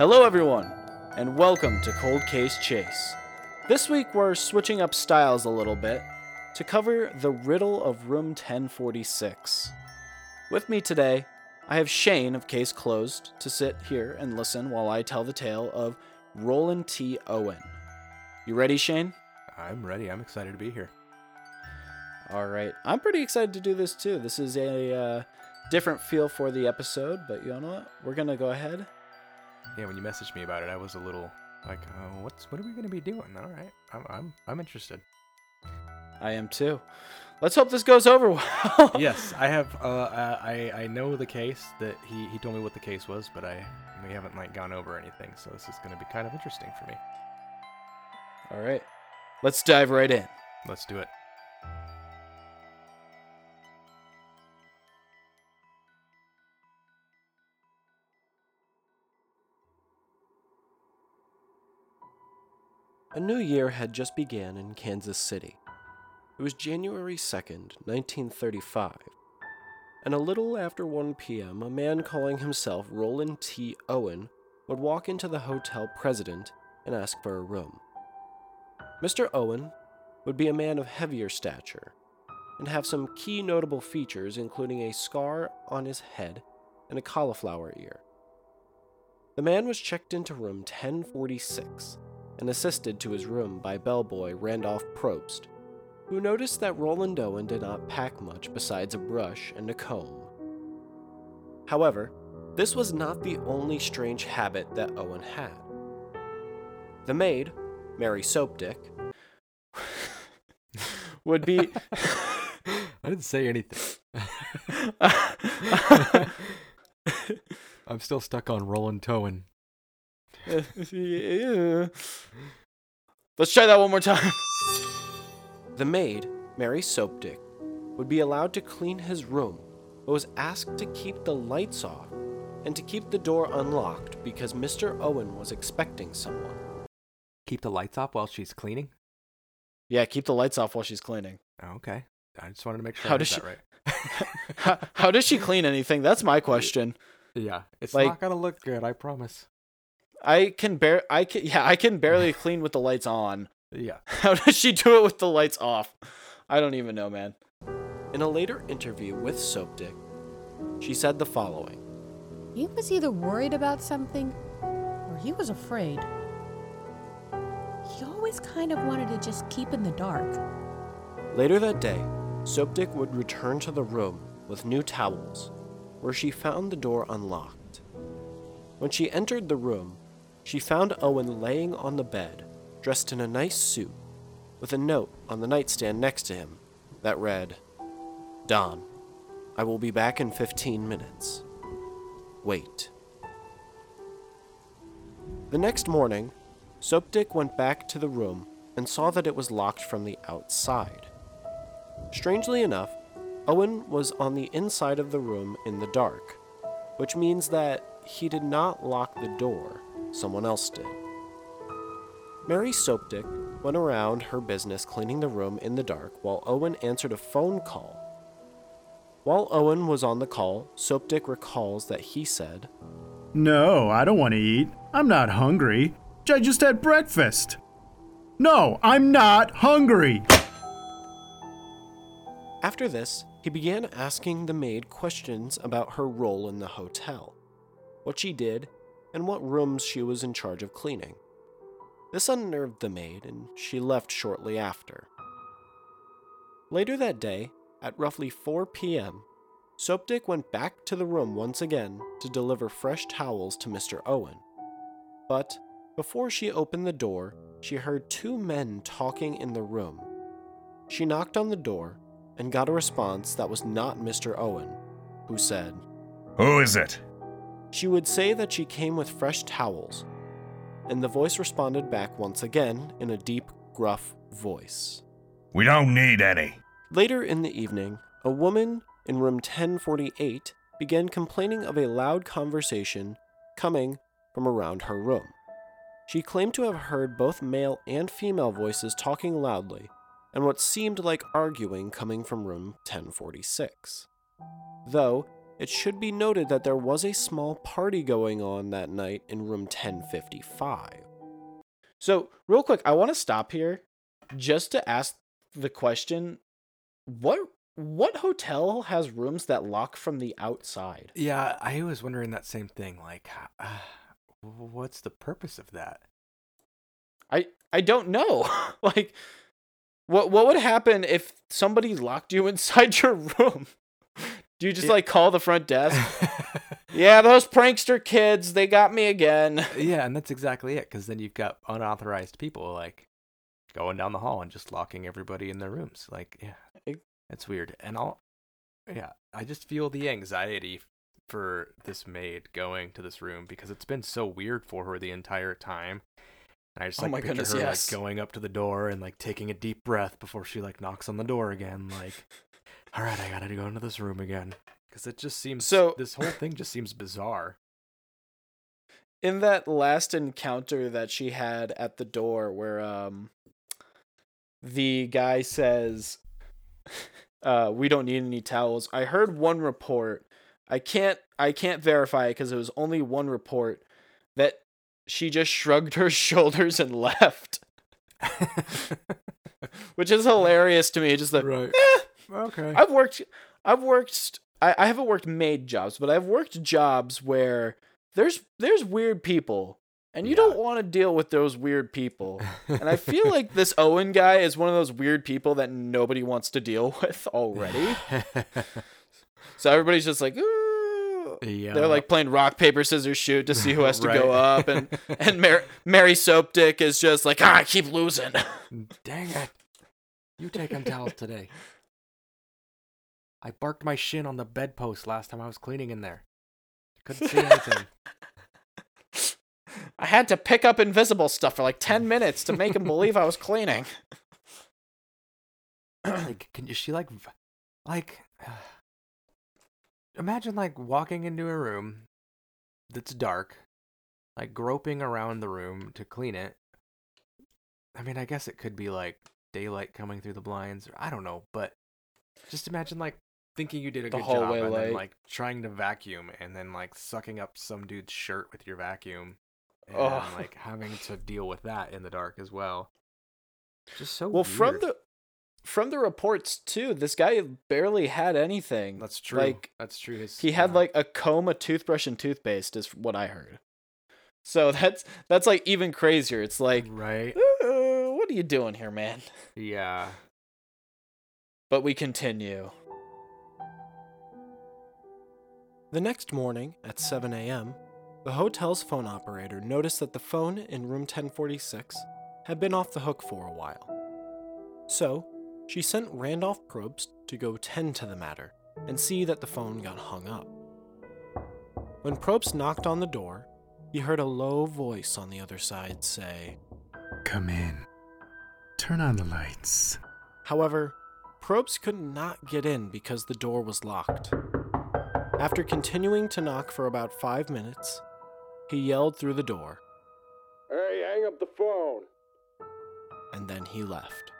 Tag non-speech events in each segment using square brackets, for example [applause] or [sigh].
Hello, everyone, and welcome to Cold Case Chase. This week we're switching up styles a little bit to cover the riddle of room 1046. With me today, I have Shane of Case Closed to sit here and listen while I tell the tale of Roland T. Owen. You ready, Shane? I'm ready. I'm excited to be here. All right. I'm pretty excited to do this too. This is a uh, different feel for the episode, but you know what? We're going to go ahead. Yeah, when you messaged me about it, I was a little like, uh, "What's what are we gonna be doing?" All right, I'm I'm I'm interested. I am too. Let's hope this goes over [laughs] well. yes, I have. Uh, I I know the case that he he told me what the case was, but I we haven't like gone over anything, so this is gonna be kind of interesting for me. All right. Let's dive right in. Let's do it. A new year had just began in Kansas City. It was January 2nd, 1935, and a little after 1 p.m., a man calling himself Roland T. Owen would walk into the hotel president and ask for a room. Mr. Owen would be a man of heavier stature and have some key notable features, including a scar on his head and a cauliflower ear. The man was checked into room 1046 and assisted to his room by bellboy Randolph Probst, who noticed that Roland Owen did not pack much besides a brush and a comb. However, this was not the only strange habit that Owen had. The maid, Mary Soaptic, [laughs] would be. [laughs] I didn't say anything. [laughs] I'm still stuck on Roland Towen. [laughs] yeah. Let's try that one more time. The maid, Mary Soaptic, would be allowed to clean his room, but was asked to keep the lights off and to keep the door unlocked because Mr. Owen was expecting someone. Keep the lights off while she's cleaning. Yeah, keep the lights off while she's cleaning. Oh, okay. I just wanted to make sure How I does did she- that right. [laughs] how, how does she clean anything? That's my [laughs] question. Yeah, it's Like- not gonna look good. I promise. I can bear I can yeah, I can barely [laughs] clean with the lights on. Yeah. [laughs] How does she do it with the lights off? I don't even know, man. In a later interview with Soaptic, she said the following He was either worried about something or he was afraid. He always kind of wanted to just keep in the dark. Later that day, Soaptic would return to the room with new towels, where she found the door unlocked. When she entered the room, she found Owen laying on the bed, dressed in a nice suit, with a note on the nightstand next to him that read, Don, I will be back in 15 minutes. Wait. The next morning, Soaptic went back to the room and saw that it was locked from the outside. Strangely enough, Owen was on the inside of the room in the dark, which means that he did not lock the door, someone else did. Mary Soaptic went around her business cleaning the room in the dark while Owen answered a phone call. While Owen was on the call, Soaptic recalls that he said, No, I don't want to eat. I'm not hungry. I just had breakfast. No, I'm not hungry. After this, he began asking the maid questions about her role in the hotel, what she did, and what rooms she was in charge of cleaning. This unnerved the maid, and she left shortly after. Later that day, at roughly 4 p.m., Soaptic went back to the room once again to deliver fresh towels to Mr. Owen. But before she opened the door, she heard two men talking in the room. She knocked on the door and got a response that was not Mr. Owen, who said, Who is it? She would say that she came with fresh towels, and the voice responded back once again in a deep, gruff voice. We don't need any. Later in the evening, a woman in room 1048 began complaining of a loud conversation coming from around her room. She claimed to have heard both male and female voices talking loudly, and what seemed like arguing coming from room 1046. Though It should be noted that there was a small party going on that night in room 1055. So, real quick, I want to stop here just to ask the question what what hotel has rooms that lock from the outside? Yeah, I was wondering that same thing. Like, uh, what's the purpose of that? I I don't know. [laughs] like what what would happen if somebody locked you inside your room? Do you just Yeah. like call the front desk? [laughs] yeah, those prankster kids, they got me again. [laughs] yeah, and that's exactly it. Because then you've got unauthorized people like going down the hall and just locking everybody in their rooms. Like, yeah, It- it's weird. And I'll, yeah, I just feel the anxiety for this maid going to this room because it's been so weird for her the entire time. And I just Oh like my picture goodness, her yes. like going up to the door and like taking a deep breath before she like knocks on the door again. Like, all right, I gotta go into this room again because it just seems So- this whole thing just seems bizarre. In that last encounter that she had at the door where um the guy says [laughs] uh we don't need any towels. I heard one report. I can't I can't verify it because it was only one report that she just shrugged her [laughs] shoulders and left. [laughs] Which is hilarious to me. Just the right. "Eh, Okay. I've worked I've worked I, I haven't worked maid jobs, but I've worked jobs where there's there's weird people and you Yeah. don't want to deal with those weird people. And I feel [laughs] like this Owen guy is one of those weird people that nobody wants to deal [laughs] with already. [laughs] So everybody's just like, Ooh. yeah. They're like playing rock paper scissors shoot to see who has to go up, and and Mar- Mary Soaptic is just like, ah, I keep losing. Dang it. You take towels today. I barked my shin on the bedpost last time I was cleaning in there. Couldn't see anything. [laughs] I had to pick up invisible stuff for like ten minutes to make him believe I was cleaning. [laughs] [clears throat] like, can you, she like, like, [sighs] imagine like walking into a room that's dark, like groping around the room to clean it. I mean, I guess it could be like daylight coming through the blinds, or I don't know, but just imagine like thinking you did a The good job and then like trying to vacuum and then like sucking up some dude's shirt with your vacuum and Ugh. like having to deal with that in the dark as well. Just so Well, from the from the reports too, this guy barely had anything. That's true. Like That's true. His, he had yeah. like a comb, a toothbrush, and toothpaste, is what I heard. So [laughs] that's that's like even crazier. It's like, right. "Uh, what are you doing here, man? Yeah. But we continue. The next morning, at 7 a.m., the hotel's phone operator noticed that the phone in room 1046 had been off the hook for a while. So, she sent Randolph Probst to go tend to the matter and see that the phone got hung up. When Probst knocked on the door, he heard a low voice on the other side say, Come in. Turn on the lights. However, Probst could not get in because the door was locked. After continuing to knock for about five minutes, he yelled through the door, Hey, hang up the phone. and then he left.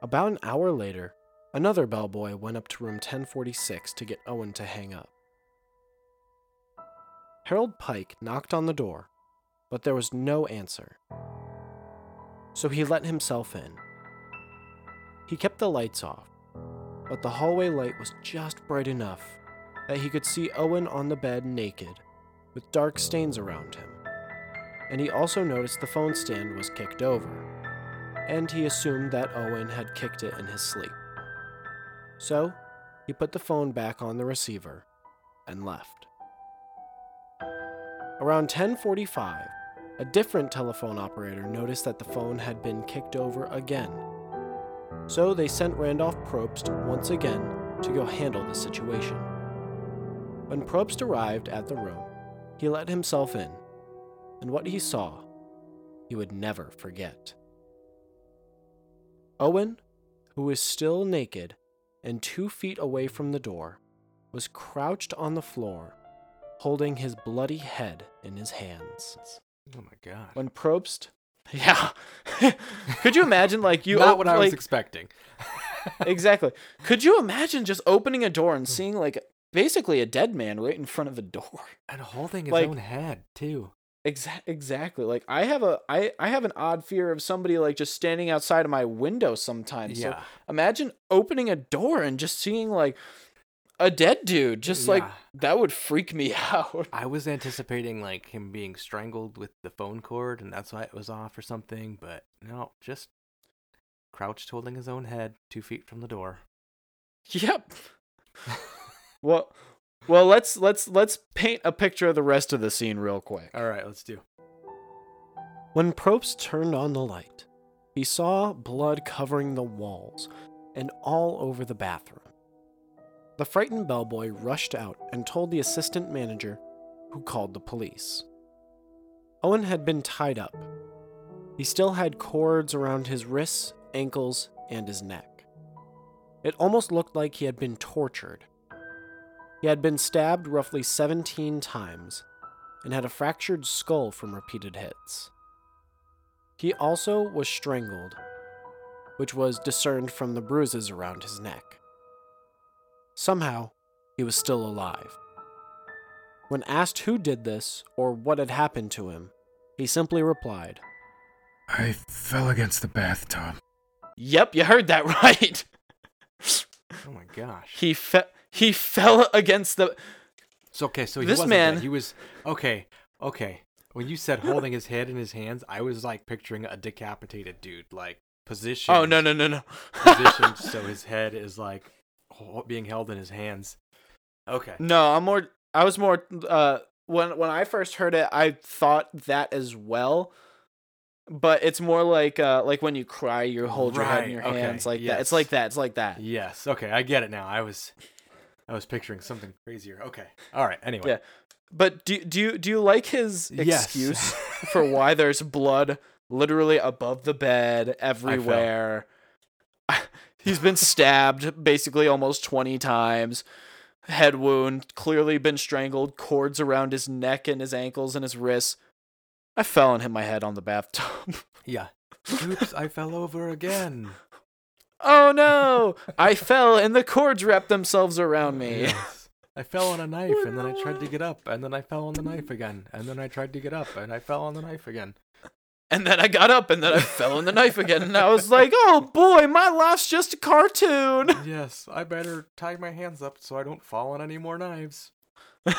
About an hour later, another bellboy went up to room 1046 to get Owen to hang up. Harold Pike knocked on the door, but there was no answer. So he let himself in. He kept the lights off, but the hallway light was just bright enough that he could see Owen on the bed naked, with dark stains around him. And he also noticed the phone stand was kicked over and he assumed that Owen had kicked it in his sleep. So, he put the phone back on the receiver and left. Around 10:45, a different telephone operator noticed that the phone had been kicked over again. So they sent Randolph Probst once again to go handle the situation. When Probst arrived at the room, he let himself in, and what he saw, he would never forget. Owen, who was still naked and two feet away from the door, was crouched on the floor, holding his bloody head in his hands. Oh my god. When Probst, [laughs] yeah, [laughs] could you imagine like you [laughs] Not op- what I was expecting. exactly? Could you imagine just opening a door and seeing like basically a dead man right in front of the door. [laughs] And holding his Like- own head too. Exa- exactly. Like I have a I I have an odd fear of somebody like just standing outside of my window sometimes. So Yeah. imagine opening a door and just seeing like a dead dude. Just like that would freak me [laughs] out. I was anticipating like him being strangled with the phone cord, and that's why it was off or something. But no, just crouched, holding his own head, two feet from the door. Yep. [laughs] well, well, let's let's let's paint a picture of the rest of the scene real quick. All right, let's do. When Probst turned on the light, he saw blood covering the walls and all over the bathroom. The frightened bellboy rushed out and told the assistant manager, who called the police. Owen had been tied up. He still had cords around his wrists, ankles, and his neck. It almost looked like he had been tortured. He had been stabbed roughly 17 times and had a fractured skull from repeated hits. He also was strangled, which was discerned from the bruises around his neck. Somehow, he was still alive. When asked who did this or what had happened to him, he simply replied, I fell against the bathtub. Yep, you heard that [laughs] right. Oh my gosh. he fe- he fell [laughs] against the So okay, so he This wasn't man- dead. He was okay. Okay. When you said holding his head in his hands, I was like picturing a decapitated dude, like position. Oh no no no no. [laughs] Positioned so [laughs] his head is like being held in his hands. Okay. No, I'm more. I was more. Uh, when when I first heard it, I thought that as well. But it's more like uh, like when you cry, you hold your head in your okay, hands like that. It's like that. It's like that. Yes. Okay, I get it now. I was, I was picturing something crazier. Okay. All right. Anyway. Yeah. But do do you do you like his Yes. excuse [laughs] for why there's blood literally above the bed everywhere? [laughs] He's been stabbed basically almost 20 times. Head wound, clearly been strangled, cords around his neck and his ankles and his wrists. I fell and hit my head on the bathtub. [laughs] Yeah. Oops! I fell over again. Oh no! I fell and the cords wrapped themselves around me. Yes. [laughs] I fell on a knife and then I tried to get up and then I fell on the knife again and then I tried to get up and I fell on the knife again. And then I got up and then I fell on the knife again and I was like, oh boy, my life's just a cartoon. [laughs] Yes, I better tie my hands up so I don't fall on any more knives. [laughs]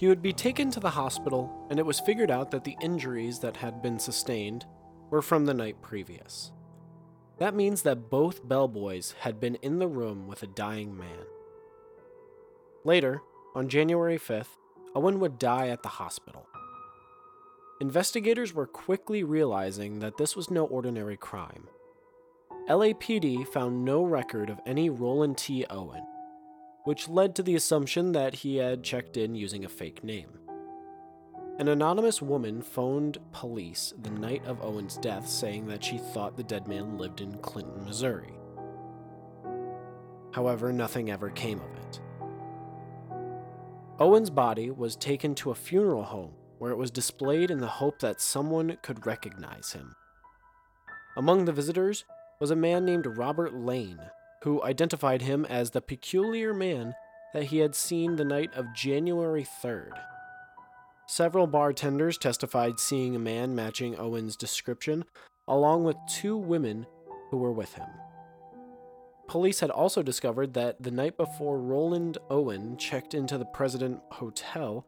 He would be taken to the hospital, and it was figured out that the injuries that had been sustained were from the night previous. That means that both bellboys had been in the room with a dying man. Later, on January 5th, Owen would die at the hospital. Investigators were quickly realizing that this was no ordinary crime. LAPD found no record of any Roland T. Owen, which led to the assumption that he had checked in using a fake name. An anonymous woman phoned police the night of Owen's death saying that she thought the dead man lived in Clinton, Missouri. However, nothing ever came of it. Owen's body was taken to a funeral home where it was displayed in the hope that someone could recognize him. Among the visitors was a man named Robert Lane, who identified him as the peculiar man that he had seen the night of January 3rd. Several bartenders testified seeing a man matching Owen's description, along with two women who were with him. Police had also discovered that the night before Roland Owen checked into the President Hotel,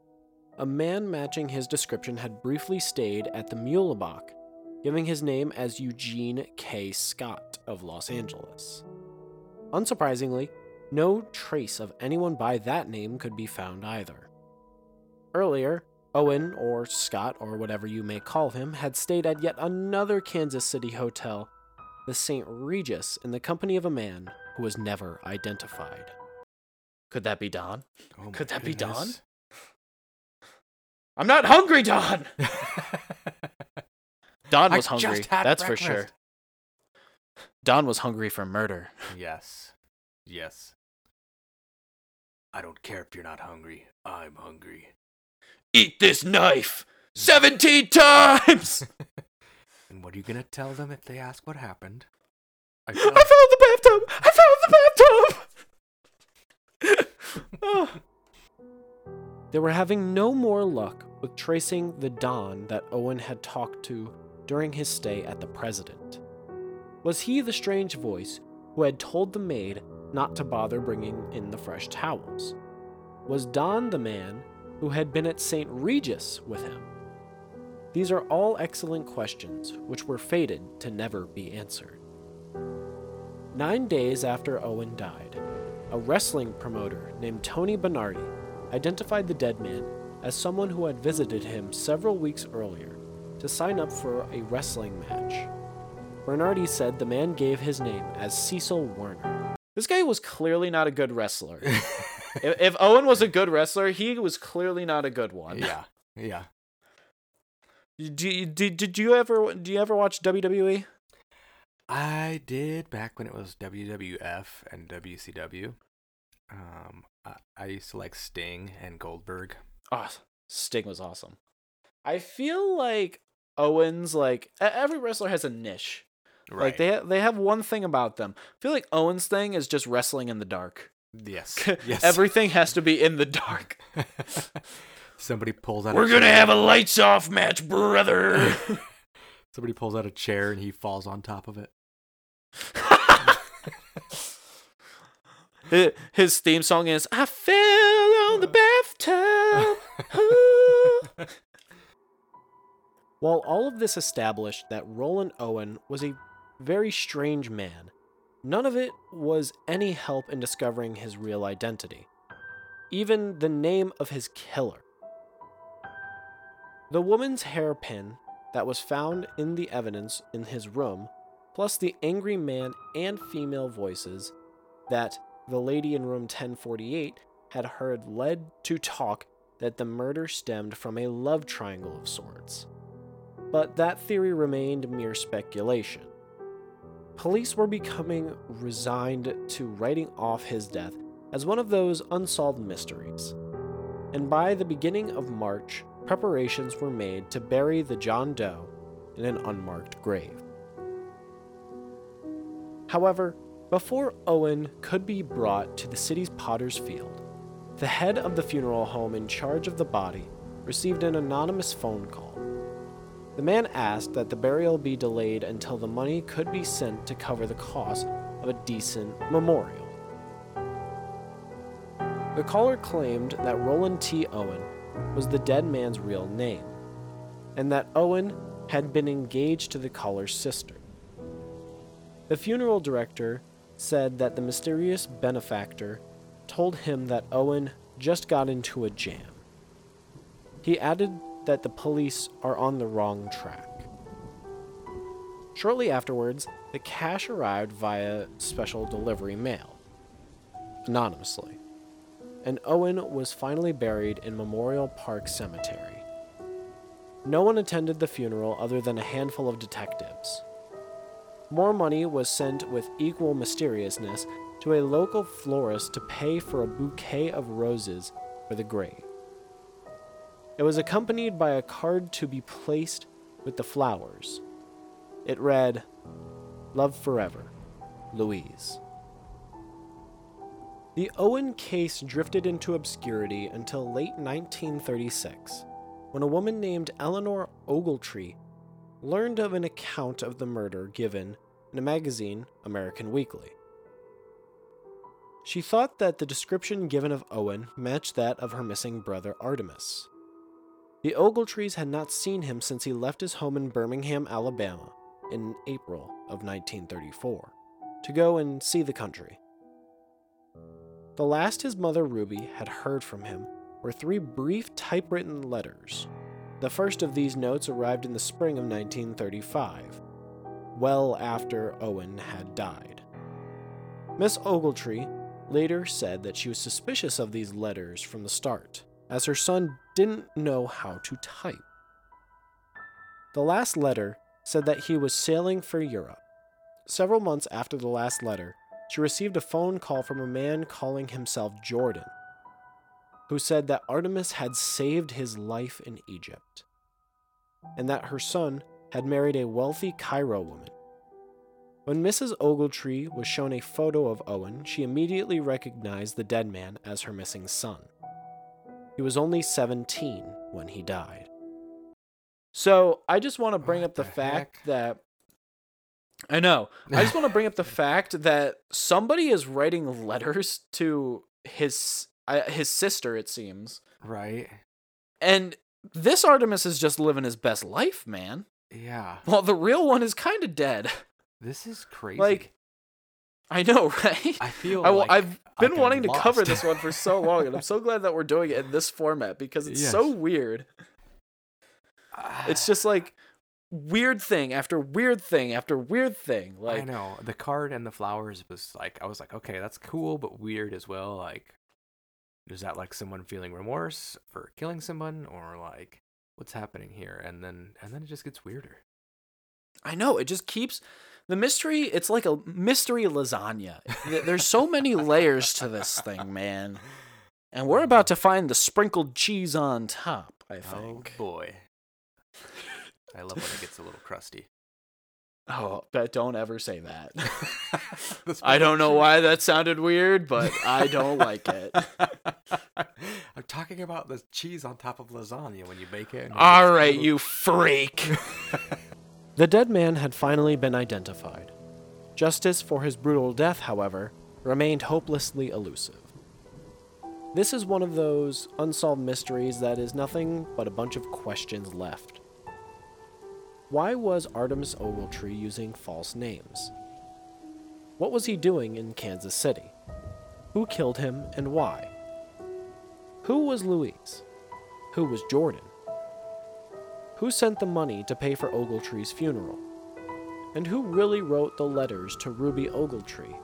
a man matching his description had briefly stayed at the Muehlebach, giving his name as Eugene K. Scott of Los Angeles. Unsurprisingly, no trace of anyone by that name could be found either. Earlier, Owen, or Scott, or whatever you may call him, had stayed at yet another Kansas City hotel, the St. Regis, in the company of a man who was never identified. Could that be Don? Oh Could that be Don? I'm not hungry, Don. [laughs] Don I was just hungry. had That's for sure. Don was hungry for murder. yes. Yes. I don't care if you're not hungry. I'm hungry. Eat this knife 17 times. [laughs] And what are you gonna tell them if they ask what happened? I I fell- fell in the bathtub. I fell in the bathtub. [laughs] They were having no more luck with tracing the Don that Owen had talked to during his stay at the President. Was he the strange voice who had told the maid not to bother bringing in the fresh towels? Was Don the man who had been at St. Regis with him? These are all excellent questions which were fated to never be answered. Nine days after Owen died, a wrestling promoter named Tony Bernardi identified the dead man as someone who had visited him several weeks earlier to sign up for a wrestling match. Bernardi said the man gave his name as Cecil Werner. This guy was clearly not a good wrestler. [laughs] [laughs] if, if Owen was a good wrestler, he was clearly not a good one. yeah, yeah. Do did, did you ever do you ever watch? WWE? I did back when it was WWF and WCW. Um, I, I used to like Sting and Goldberg. Oh, Sting was awesome. I feel like Owens like every wrestler has a niche. Right. Like they they have one thing about them. I feel like Owens' thing is just wrestling in the dark. Yes, [laughs] yes. Everything has to be in the dark. [laughs] Somebody pulls out. We're gonna chair. have a lights off match, brother. [laughs] Somebody pulls out a chair and he falls on top of it. His theme song is "I fell on the bathtub." While all of this established that Roland Owen was a very strange man, none of it was any help in discovering his real identity, even the name of his killer. The woman's hairpin that was found in the evidence in his room, plus the angry man and female voices that the lady in room 1048 had heard led to talk that the murder stemmed from a love triangle of sorts but that theory remained mere speculation. Police were becoming resigned to writing off his death as one of those unsolved mysteries. And by the beginning of March, preparations were made to bury the John Doe in an unmarked grave. However, before Owen could be brought to the city's Potter's Field, the head of the funeral home in charge of the body received an anonymous phone call. The man asked that the burial be delayed until the money could be sent to cover the cost of a decent memorial. The caller claimed that Roland T. Owen was the dead man's real name, and that Owen had been engaged to the caller's sister. The funeral director said that the mysterious benefactor told him that Owen just got into a jam. He added that the police are on the wrong track. Shortly afterwards, the cash arrived via special delivery mail, anonymously, and Owen was finally buried in Memorial Park Cemetery. No one attended the funeral other than a handful of detectives. More money was sent with equal mysteriousness to a local florist to pay for a bouquet of roses for the grave. It was accompanied by a card to be placed with the flowers. It read, Love Forever, Louise. The Owen case drifted into obscurity until late 1936, when a woman named Eleanor Ogletree learned of an account of the murder given in a magazine, American Weekly. She thought that the description given of Owen matched that of her missing brother Artemis. The Ogletrees had not seen him since he left his home in Birmingham, Alabama, in April of 1934, to go and see the country. The last his mother Ruby had heard from him were three brief typewritten letters. The first of these notes arrived in the spring of 1935, well after Owen had died. Miss Ogletree later said that she was suspicious of these letters from the start, as her son didn't know how to type. The last letter said that he was sailing for Europe. Several months after the last letter, she received a phone call from a man calling himself Jordan, who said that Artemis had saved his life in Egypt, and that her son had married a wealthy Cairo woman. When Mrs. Ogletree was shown a photo of Owen, she immediately recognized the dead man as her missing son. He was only 17 when he died. So I just want to bring What up the, the fact heck? that I know. I just want to bring up the [laughs] fact that somebody is writing letters to his uh, his sister. It seems, Right? and this Artemis is just living his best life, man. Yeah. Well, the real one is kind of dead. This is crazy. Like, I know, [laughs] right? I feel I, like have been wanting to cover this one for [laughs] so long, and I'm so glad that we're doing it in this format because it's so weird. Ah. It's just like weird thing after weird thing after weird thing. Like I know the card and the flowers was like I was like, okay, that's cool, but weird as well. Like, is that like someone feeling remorse for killing someone, or like what's happening here? And then and then it just gets weirder. I know it just keeps the mystery. It's like a mystery lasagna. There's so many layers to this thing, man. And we're about to find the sprinkled cheese on top. I oh, think. Oh boy, I love when it gets a little crusty. Oh, but don't ever say that. [laughs] I don't know why that sounded weird, but I don't like it. [laughs] I'm talking about the cheese on top of lasagna when you bake it. All right, you freak. [laughs] The dead man had finally been identified. Justice for his brutal death, however, remained hopelessly elusive. This is one of those unsolved mysteries that is nothing but a bunch of questions left. Why was Artemis Ogletree using false names? What was he doing in Kansas City? Who killed him and why? Who was Louise? Who was Jordan? Who sent the money to pay for Ogletree's funeral? And who really wrote the letters to Ruby Ogletree?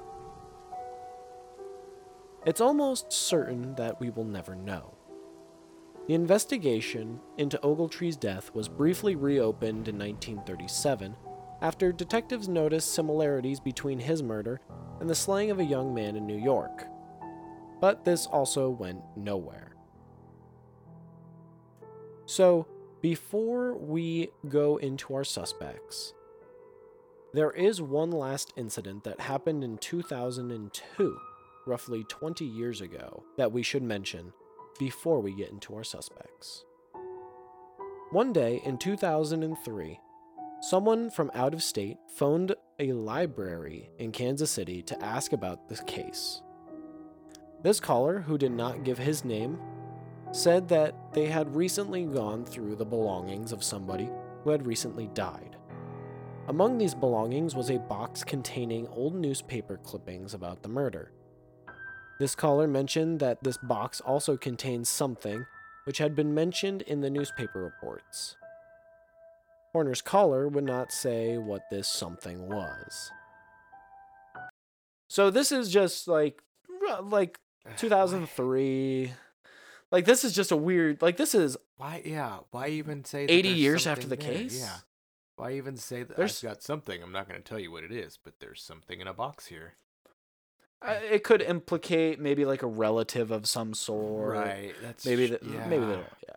It's almost certain that we will never know. The investigation into Ogletree's death was briefly reopened in 1937 after detectives noticed similarities between his murder and the slaying of a young man in New York. But this also went nowhere. So, before we go into our suspects, there is one last incident that happened in 2002, roughly 20 years ago, that we should mention before we get into our suspects. One day in 2003, someone from out of state phoned a library in Kansas City to ask about the case. This caller, who did not give his name, said that they had recently gone through the belongings of somebody who had recently died. Among these belongings was a box containing old newspaper clippings about the murder. This caller mentioned that this box also contained something which had been mentioned in the newspaper reports. Horner's caller would not say what this something was. So this is just like like [sighs] 2003. Like this is just a weird like this is Why? Yeah. Why even say that 80 years after the there? case? Yeah. Why even say that There's- I've got something? I'm not going to tell you what it is, but there's something in a box here. uh, it could implicate maybe like a relative of some sort. right. That's Maybe that yeah. maybe they don't. Yeah.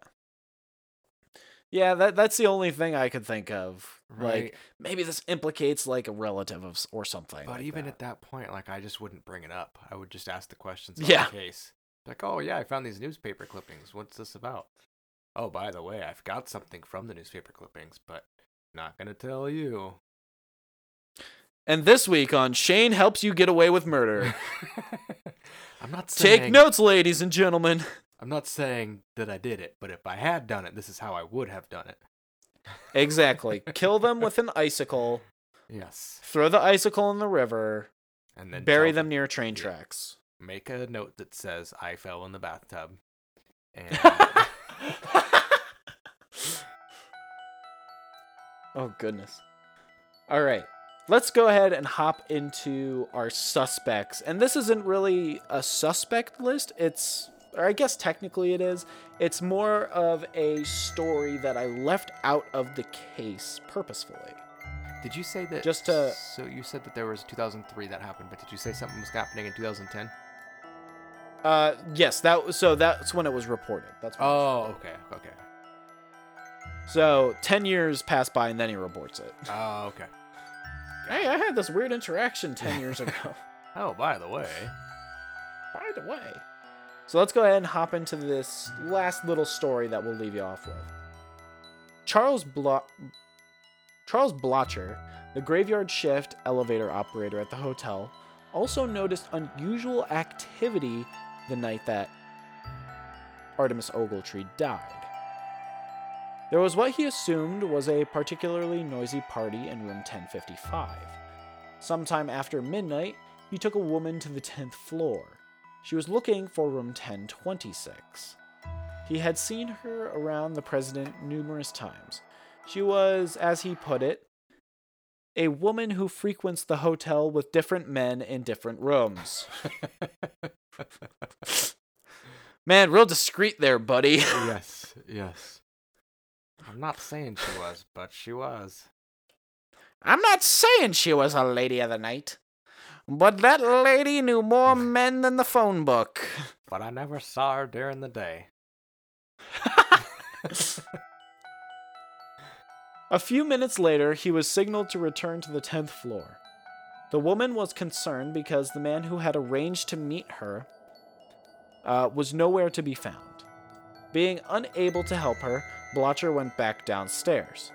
Yeah, that that's the only thing I could think of. Right. Like maybe this implicates like a relative of or something. But like even that. at that point, like I just wouldn't bring it up. I would just ask the questions on Yeah. the case. Like, oh yeah, I found these newspaper clippings. What's this about? Oh, by the way, I've got something from the newspaper clippings, but not gonna tell you. And this week on Shane helps you get away with murder. [laughs] I'm not saying Take notes, ladies and gentlemen. [laughs] I'm not saying that I did it, but if I had done it, this is how I would have done it. [laughs] Exactly. Kill them with an icicle. Yes. Throw the icicle in the river. And then bury tell them near train yeah. tracks. Make a note that says I fell in the bathtub. And [laughs] oh goodness. All right. Let's go ahead and hop into our suspects. And this isn't really a suspect list. It's or I guess technically it is. It's more of a story that I left out of the case purposefully. did you say that Just to- So you said that there was 2003 that happened, but did you say something was happening in 2010? Uh yes, that so that's when it was reported. That's when Oh, okay. Okay. So 10 years pass by and then he reports it. Oh, okay. Hey, I had this weird interaction 10 years [laughs] ago. Oh, by the way. By the way. So let's go ahead and hop into this last little story that we'll leave you off with. Charles Blo- Charles Blotcher, the graveyard shift elevator operator at the hotel, also noticed unusual activity the night that Artemis Ogletree died. There was what he assumed was a particularly noisy party in room 1055. Sometime after midnight, he took a woman to the 10th floor. She was looking for room 1026. He had seen her around the president numerous times. She was, as he put it, a woman who frequents the hotel with different men in different rooms. [laughs] Man, real discreet there, buddy. [laughs] yes, yes. I'm not saying she was, but she was. I'm not saying she was a lady of the night, but that lady knew more [laughs] men than the phone book. But I never saw her during the day. A few minutes later, he was signaled to return to the 10th floor. The woman was concerned because the man who had arranged to meet her uh, was nowhere to be found. Being unable to help her, Blotcher went back downstairs.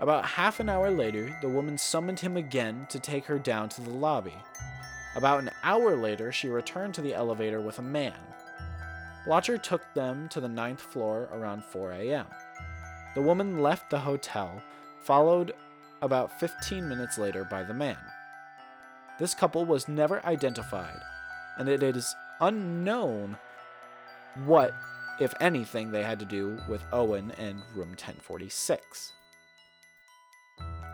About half an hour later, the woman summoned him again to take her down to the lobby. About an hour later, she returned to the elevator with a man. Blotcher took them to the ninth floor around 4 a.m. The woman left the hotel, followed about 15 minutes later by the man. This couple was never identified, and it is unknown what, if anything, they had to do with Owen and room 1046.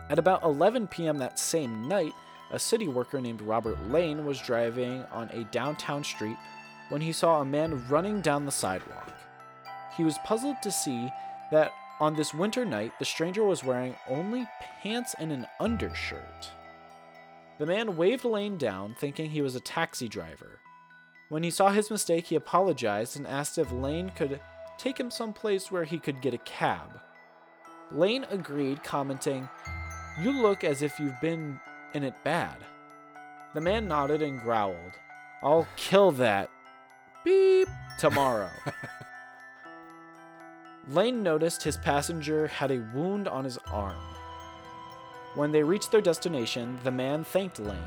At about 11 p.m. that same night, a city worker named Robert Lane was driving on a downtown street when he saw a man running down the sidewalk. He was puzzled to see that on this winter night, the stranger was wearing only pants and an undershirt. The man waved Lane down, thinking he was a taxi driver. When he saw his mistake, he apologized and asked if Lane could take him someplace where he could get a cab. Lane agreed, commenting, You look as if you've been in it bad. The man nodded and growled, I'll kill that. Beep. Tomorrow. [laughs] Lane noticed his passenger had a wound on his arm. When they reached their destination, the man thanked Lane,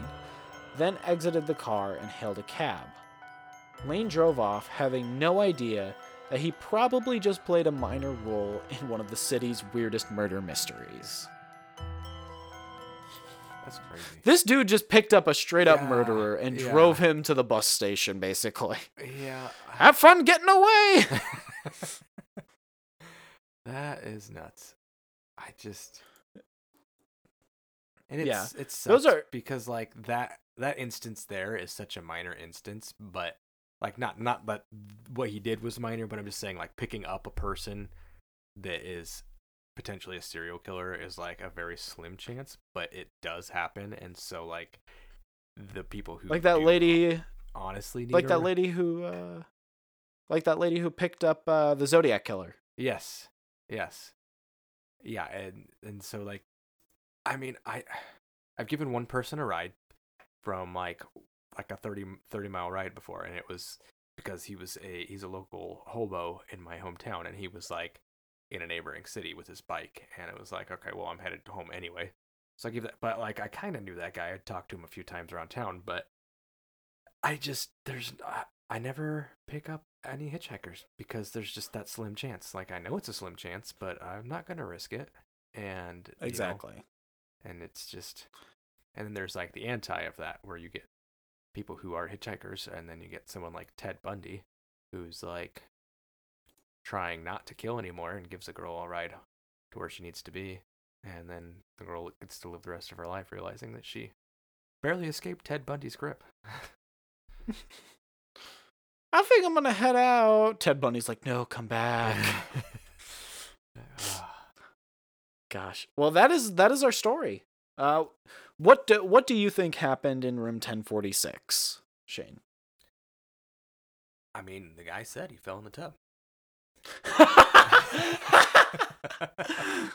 then exited the car and hailed a cab. Lane drove off, having no idea that he probably just played a minor role in one of the city's weirdest murder mysteries. That's crazy. This dude just picked up a straight up Yeah, murderer and yeah. drove him to the bus station, basically. Yeah. Have fun getting away! [laughs] [laughs] that is nuts. I just and it's Yeah, it's those are- because like that that instance there is such a minor instance, but like not not that what he did was minor, but I'm just saying like picking up a person that is potentially a serial killer is like a very slim chance, but it does happen, and so like the people who like that lady honestly like a that lady who uh like that lady who picked up uh the Zodiac killer. Yes. Yes. Yeah, and and so like I mean, I I've given one person a ride from like like a 30 30 mile ride before and it was because he was a he's a local hobo in my hometown and he was like in a neighboring city with his bike and it was like okay, well, I'm headed home anyway. So I give that but like I kind of knew that guy. I'd talked to him a few times around town, but I just there's I, I never pick up any hitchhikers because there's just that slim chance. Like I know it's a slim chance, but I'm not gonna risk it. And you know, and it's just and then there's like the anti of that where you get people who are hitchhikers and then you get someone like Ted Bundy who's like trying not to kill anymore and gives a girl a ride to where she needs to be and then the girl gets to live the rest of her life realizing that she barely escaped Ted Bundy's grip. [laughs] I think I'm gonna head out. Ted Bundy's like, no, come back. [laughs] [sighs] Gosh. Well, that is that is our story. Uh, what do, what do you think happened in room 1046, Shane? I mean, the guy said he fell in the tub. [laughs]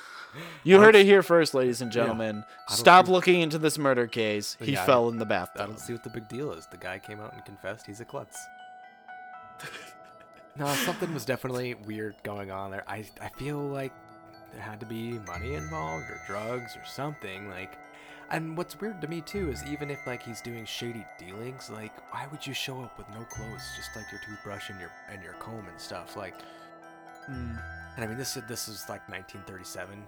You heard it here first, ladies and gentlemen. Don't Stop see- looking into this murder case. He Yeah, fell in the bathtub. I don't see what the big deal is. The guy came out and confessed he's a klutz. No, something was definitely weird going on there. I I feel like there had to be money involved or drugs or something like. And what's weird to me too is even if like he's doing shady dealings, like why would you show up with no clothes, just like your toothbrush and your and your comb and stuff? Like, Mm. and I mean this this is like 1937.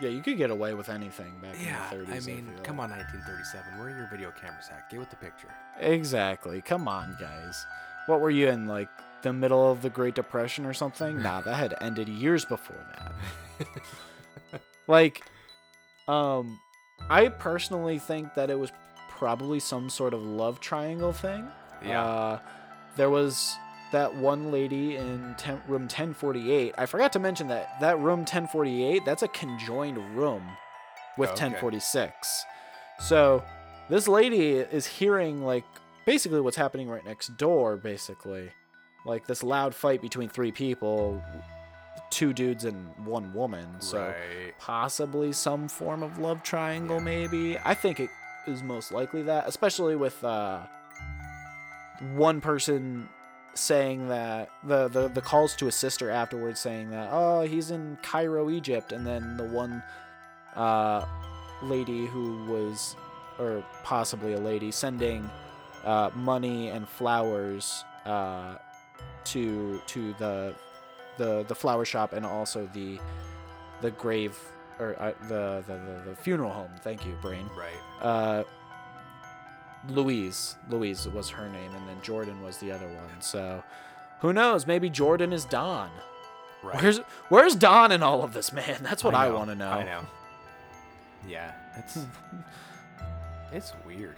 Yeah, you could get away with anything back Yeah, in the 30s. I mean, feel. come on, 1937. Where are your video cameras at? Get with the picture. Exactly. Come on, guys. What were you in, like, the middle of the Great Depression or something? Nah, that had ended years before that. [laughs] like, um, I personally think that it was probably some sort of love triangle thing. Yeah. Uh, there was that one lady in ten, room 1048. I forgot to mention that that room 1048, that's a conjoined room with Oh, okay. 1046. So this lady is hearing like basically what's happening right next door basically. Like this loud fight between three people, two dudes and one woman. So right. possibly some form of love triangle maybe i think it is most likely that especially with uh one person saying that the, the the calls to his sister afterwards saying that oh he's in cairo egypt and then the one uh lady who was or possibly a lady sending uh money and flowers uh to to the the the flower shop and also the the grave or uh, the, the the the funeral home. Thank you, brain. Right. Uh, Louise, Louise was her name, and then Jordan was the other one. So, who knows? Maybe Jordan is Don. Right. Where's Where's Don in all of this, man? That's what I, know, want to know. I know. Yeah, it's [laughs] it's weird.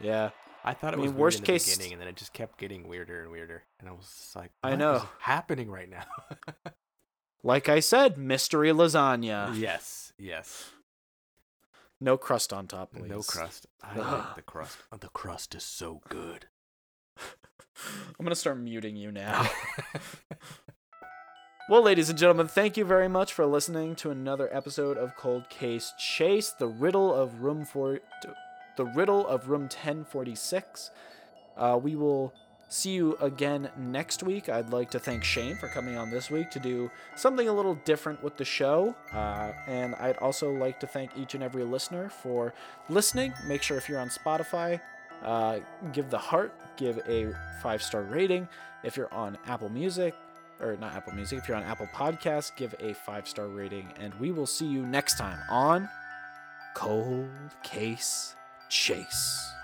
Yeah, I thought it I mean, was worst case- the beginning, and then it just kept getting weirder and weirder, and I was like, I "What is know. happening right now." [laughs] like I said, mystery lasagna. yes, yes. No crust on top, please. No crust. I [gasps] like the crust. Oh, The crust is so good. I'm gonna start muting you now. [laughs] [laughs] Well, ladies and gentlemen, thank you very much for listening to another episode of Cold Case Chase, the riddle of room for the riddle of room 1046. Uh, we will see you again next week. I'd like to thank Shane for coming on this week to do something a little different with the show. Uh, and I'd also like to thank each and every listener for listening. Make sure if you're on Spotify, uh, give the heart, give a five star rating. If you're on Apple Music, or not Apple Music, if you're on Apple Podcasts, give a five star rating. And we will see you next time on Cold Case Chase.